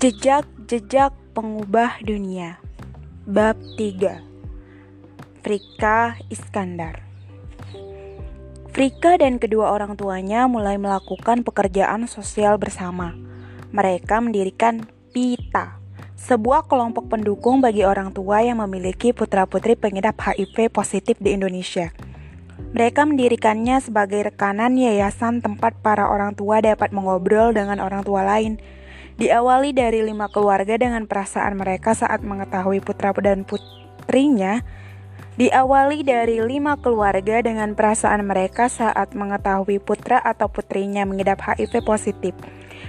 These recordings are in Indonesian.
Jejak-jejak pengubah dunia Bab 3 Frika Iskandar Frika dan kedua orang tuanya mulai melakukan pekerjaan sosial bersama. Mereka mendirikan PITA, sebuah kelompok pendukung bagi orang tua yang memiliki putra-putri pengidap HIV positif di Indonesia. Mereka mendirikannya sebagai rekanan yayasan tempat para orang tua dapat mengobrol dengan orang tua lain Diawali dari lima keluarga dengan perasaan mereka saat mengetahui putra dan putrinya. Diawali dari lima keluarga dengan perasaan mereka saat mengetahui putra atau putrinya mengidap HIV positif.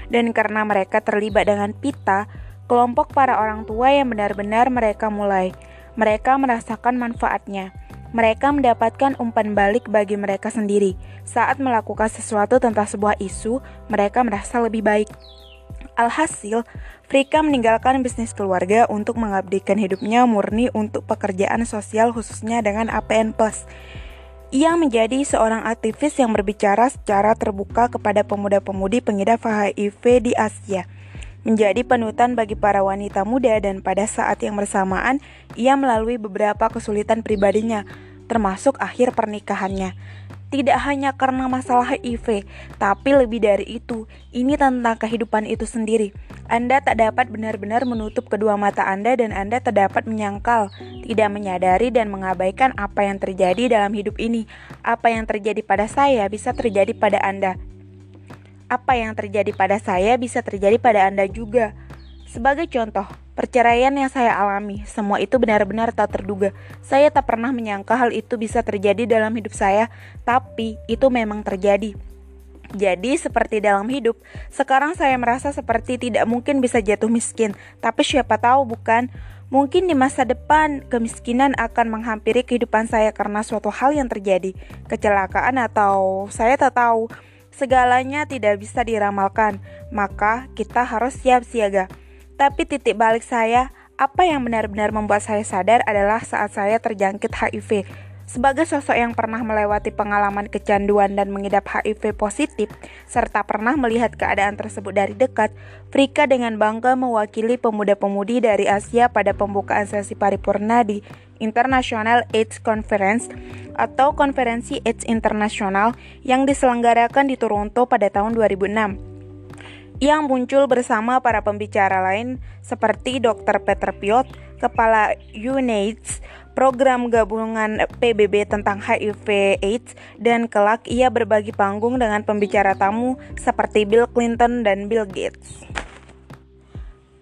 Dan karena mereka terlibat dengan pita, kelompok para orang tua yang benar-benar mereka mulai. Mereka merasakan manfaatnya. Mereka mendapatkan umpan balik bagi mereka sendiri. Saat melakukan sesuatu tentang sebuah isu, mereka merasa lebih baik. Alhasil, Frika meninggalkan bisnis keluarga untuk mengabdikan hidupnya murni untuk pekerjaan sosial khususnya dengan APN+. Ia menjadi seorang aktivis yang berbicara secara terbuka kepada pemuda-pemudi pengidap HIV di Asia. Menjadi panutan bagi para wanita muda dan pada saat yang bersamaan ia melalui beberapa kesulitan pribadinya, termasuk akhir pernikahannya. Tidak hanya karena masalah HIV, tapi lebih dari itu, ini tentang kehidupan itu sendiri. Anda tak dapat benar-benar menutup kedua mata Anda dan Anda tak dapat menyangkal, tidak menyadari dan mengabaikan apa yang terjadi dalam hidup ini. Apa yang terjadi pada saya bisa terjadi pada Anda. Apa yang terjadi pada saya bisa terjadi pada Anda juga. Sebagai contoh, perceraian yang saya alami, semua itu benar-benar tak terduga. Saya tak pernah menyangka hal itu bisa terjadi dalam hidup saya, tapi itu memang terjadi. Jadi, seperti dalam hidup, sekarang saya merasa seperti tidak mungkin bisa jatuh miskin, tapi siapa tahu bukan? Mungkin di masa depan kemiskinan akan menghampiri kehidupan saya karena suatu hal yang terjadi, kecelakaan atau saya tak tahu. Segalanya tidak bisa diramalkan, maka kita harus siap siaga. Tapi titik balik saya, apa yang benar-benar membuat saya sadar adalah saat saya terjangkit HIV. Sebagai sosok yang pernah melewati pengalaman kecanduan dan mengidap HIV positif, serta pernah melihat keadaan tersebut dari dekat, Frika dengan bangga mewakili pemuda-pemudi dari Asia pada pembukaan sesi paripurna di International AIDS Conference atau Konferensi AIDS Internasional yang diselenggarakan di Toronto pada tahun 2006 yang muncul bersama para pembicara lain seperti Dr. Peter Piot, Kepala UNAIDS, program gabungan PBB tentang HIV AIDS, dan kelak ia berbagi panggung dengan pembicara tamu seperti Bill Clinton dan Bill Gates.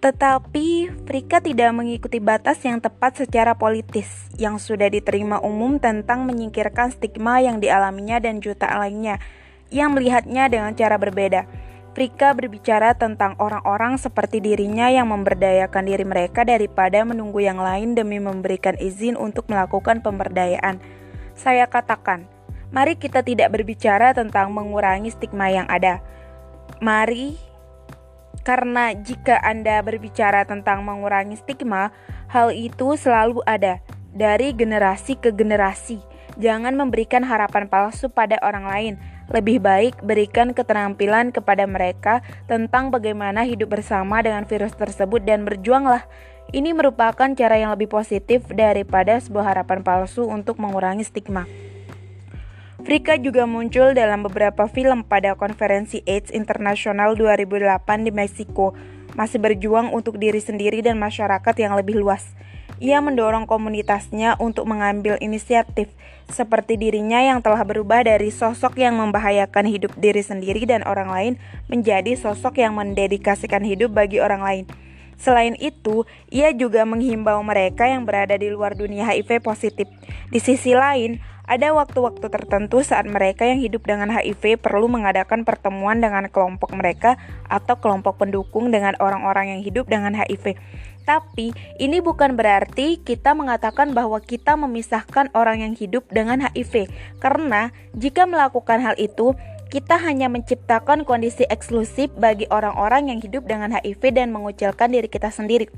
Tetapi Frika tidak mengikuti batas yang tepat secara politis yang sudah diterima umum tentang menyingkirkan stigma yang dialaminya dan jutaan lainnya yang melihatnya dengan cara berbeda. Frika berbicara tentang orang-orang seperti dirinya yang memberdayakan diri mereka daripada menunggu yang lain demi memberikan izin untuk melakukan pemberdayaan. Saya katakan, mari kita tidak berbicara tentang mengurangi stigma yang ada. Mari, karena jika Anda berbicara tentang mengurangi stigma, hal itu selalu ada dari generasi ke generasi. Jangan memberikan harapan palsu pada orang lain lebih baik berikan keterampilan kepada mereka tentang bagaimana hidup bersama dengan virus tersebut dan berjuanglah. Ini merupakan cara yang lebih positif daripada sebuah harapan palsu untuk mengurangi stigma. Frika juga muncul dalam beberapa film pada konferensi AIDS Internasional 2008 di Meksiko, masih berjuang untuk diri sendiri dan masyarakat yang lebih luas. Ia mendorong komunitasnya untuk mengambil inisiatif, seperti dirinya yang telah berubah dari sosok yang membahayakan hidup diri sendiri dan orang lain menjadi sosok yang mendedikasikan hidup bagi orang lain. Selain itu, ia juga menghimbau mereka yang berada di luar dunia HIV positif. Di sisi lain, ada waktu-waktu tertentu saat mereka yang hidup dengan HIV perlu mengadakan pertemuan dengan kelompok mereka atau kelompok pendukung dengan orang-orang yang hidup dengan HIV. Tapi ini bukan berarti kita mengatakan bahwa kita memisahkan orang yang hidup dengan HIV, karena jika melakukan hal itu, kita hanya menciptakan kondisi eksklusif bagi orang-orang yang hidup dengan HIV dan mengucilkan diri kita sendiri.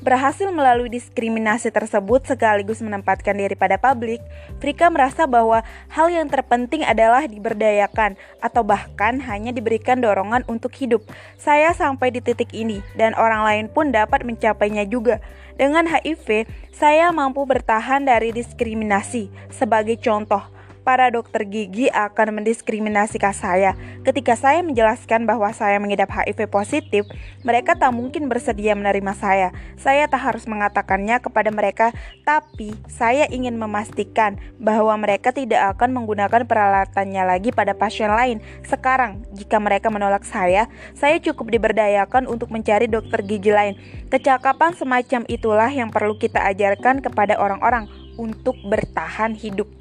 Berhasil melalui diskriminasi tersebut sekaligus menempatkan diri pada publik, Frika merasa bahwa hal yang terpenting adalah diberdayakan atau bahkan hanya diberikan dorongan untuk hidup. Saya sampai di titik ini dan orang lain pun dapat mencapainya juga. Dengan HIV, saya mampu bertahan dari diskriminasi. Sebagai contoh, para dokter gigi akan mendiskriminasikan saya. Ketika saya menjelaskan bahwa saya mengidap HIV positif, mereka tak mungkin bersedia menerima saya. Saya tak harus mengatakannya kepada mereka, tapi saya ingin memastikan bahwa mereka tidak akan menggunakan peralatannya lagi pada pasien lain. Sekarang, jika mereka menolak saya, saya cukup diberdayakan untuk mencari dokter gigi lain. Kecakapan semacam itulah yang perlu kita ajarkan kepada orang-orang untuk bertahan hidup.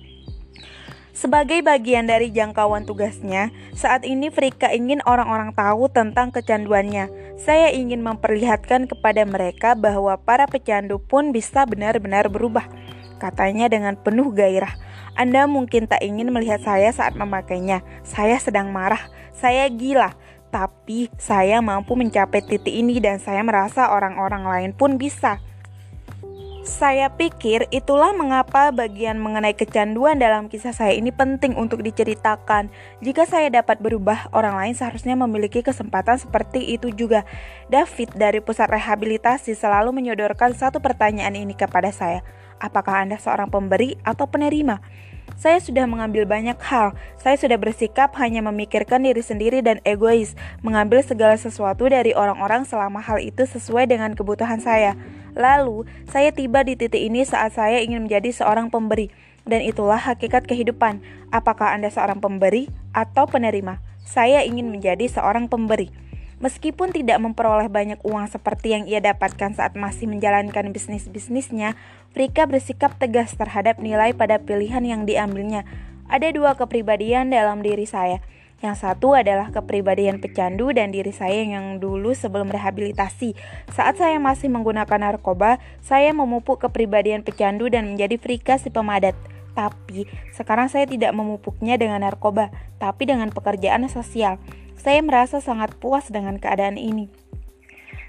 Sebagai bagian dari jangkauan tugasnya, saat ini Frika ingin orang-orang tahu tentang kecanduannya. Saya ingin memperlihatkan kepada mereka bahwa para pecandu pun bisa benar-benar berubah. Katanya dengan penuh gairah. Anda mungkin tak ingin melihat saya saat memakainya. Saya sedang marah. Saya gila. Tapi saya mampu mencapai titik ini dan saya merasa orang-orang lain pun bisa. Saya pikir itulah mengapa bagian mengenai kecanduan dalam kisah saya ini penting untuk diceritakan. Jika saya dapat berubah, orang lain seharusnya memiliki kesempatan seperti itu juga. David dari pusat rehabilitasi selalu menyodorkan satu pertanyaan ini kepada saya. Apakah Anda seorang pemberi atau penerima? Saya sudah mengambil banyak hal. Saya sudah bersikap hanya memikirkan diri sendiri dan egois, mengambil segala sesuatu dari orang-orang selama hal itu sesuai dengan kebutuhan saya. Lalu, saya tiba di titik ini saat saya ingin menjadi seorang pemberi. Dan itulah hakikat kehidupan. Apakah Anda seorang pemberi atau penerima? Saya ingin menjadi seorang pemberi. Meskipun tidak memperoleh banyak uang seperti yang ia dapatkan saat masih menjalankan bisnis-bisnisnya, Frika bersikap tegas terhadap nilai pada pilihan yang diambilnya. Ada dua kepribadian dalam diri saya. Yang satu adalah kepribadian pecandu dan diri saya yang dulu sebelum rehabilitasi. Saat saya masih menggunakan narkoba, saya memupuk kepribadian pecandu dan menjadi frika si pemadat. Tapi sekarang saya tidak memupuknya dengan narkoba, tapi dengan pekerjaan sosial. Saya merasa sangat puas dengan keadaan ini.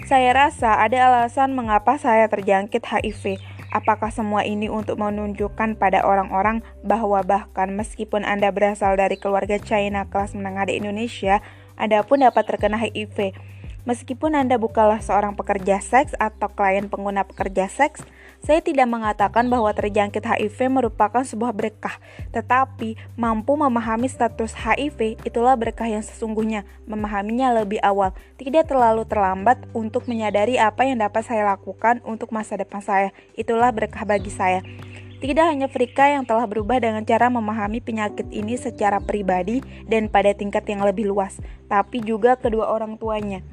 Saya rasa ada alasan mengapa saya terjangkit HIV. Apakah semua ini untuk menunjukkan pada orang-orang bahwa bahkan meskipun Anda berasal dari keluarga China kelas menengah di Indonesia, Anda pun dapat terkena HIV? Meskipun Anda bukanlah seorang pekerja seks atau klien pengguna pekerja seks, saya tidak mengatakan bahwa terjangkit HIV merupakan sebuah berkah, tetapi mampu memahami status HIV itulah berkah yang sesungguhnya, memahaminya lebih awal, tidak terlalu terlambat untuk menyadari apa yang dapat saya lakukan untuk masa depan saya. Itulah berkah bagi saya. Tidak hanya Frika yang telah berubah dengan cara memahami penyakit ini secara pribadi dan pada tingkat yang lebih luas, tapi juga kedua orang tuanya.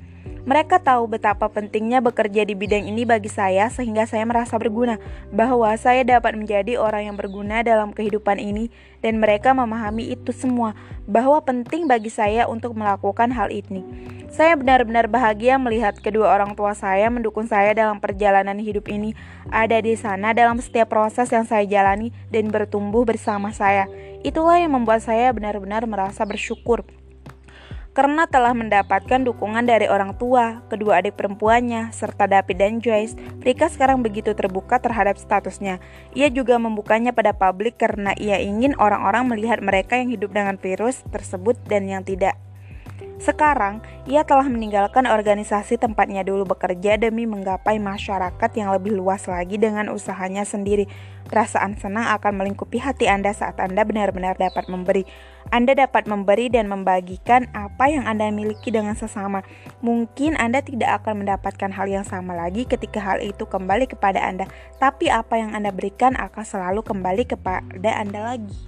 Mereka tahu betapa pentingnya bekerja di bidang ini bagi saya sehingga saya merasa berguna, bahwa saya dapat menjadi orang yang berguna dalam kehidupan ini dan mereka memahami itu semua, bahwa penting bagi saya untuk melakukan hal ini. Saya benar-benar bahagia melihat kedua orang tua saya mendukung saya dalam perjalanan hidup ini, ada di sana dalam setiap proses yang saya jalani dan bertumbuh bersama saya. Itulah yang membuat saya benar-benar merasa bersyukur karena telah mendapatkan dukungan dari orang tua, kedua adik perempuannya, serta David dan Joyce, Rika sekarang begitu terbuka terhadap statusnya. Ia juga membukanya pada publik karena ia ingin orang-orang melihat mereka yang hidup dengan virus tersebut dan yang tidak. Sekarang, ia telah meninggalkan organisasi tempatnya dulu bekerja demi menggapai masyarakat yang lebih luas lagi dengan usahanya sendiri. Perasaan senang akan melingkupi hati Anda saat Anda benar-benar dapat memberi. Anda dapat memberi dan membagikan apa yang Anda miliki dengan sesama. Mungkin Anda tidak akan mendapatkan hal yang sama lagi ketika hal itu kembali kepada Anda, tapi apa yang Anda berikan akan selalu kembali kepada Anda lagi.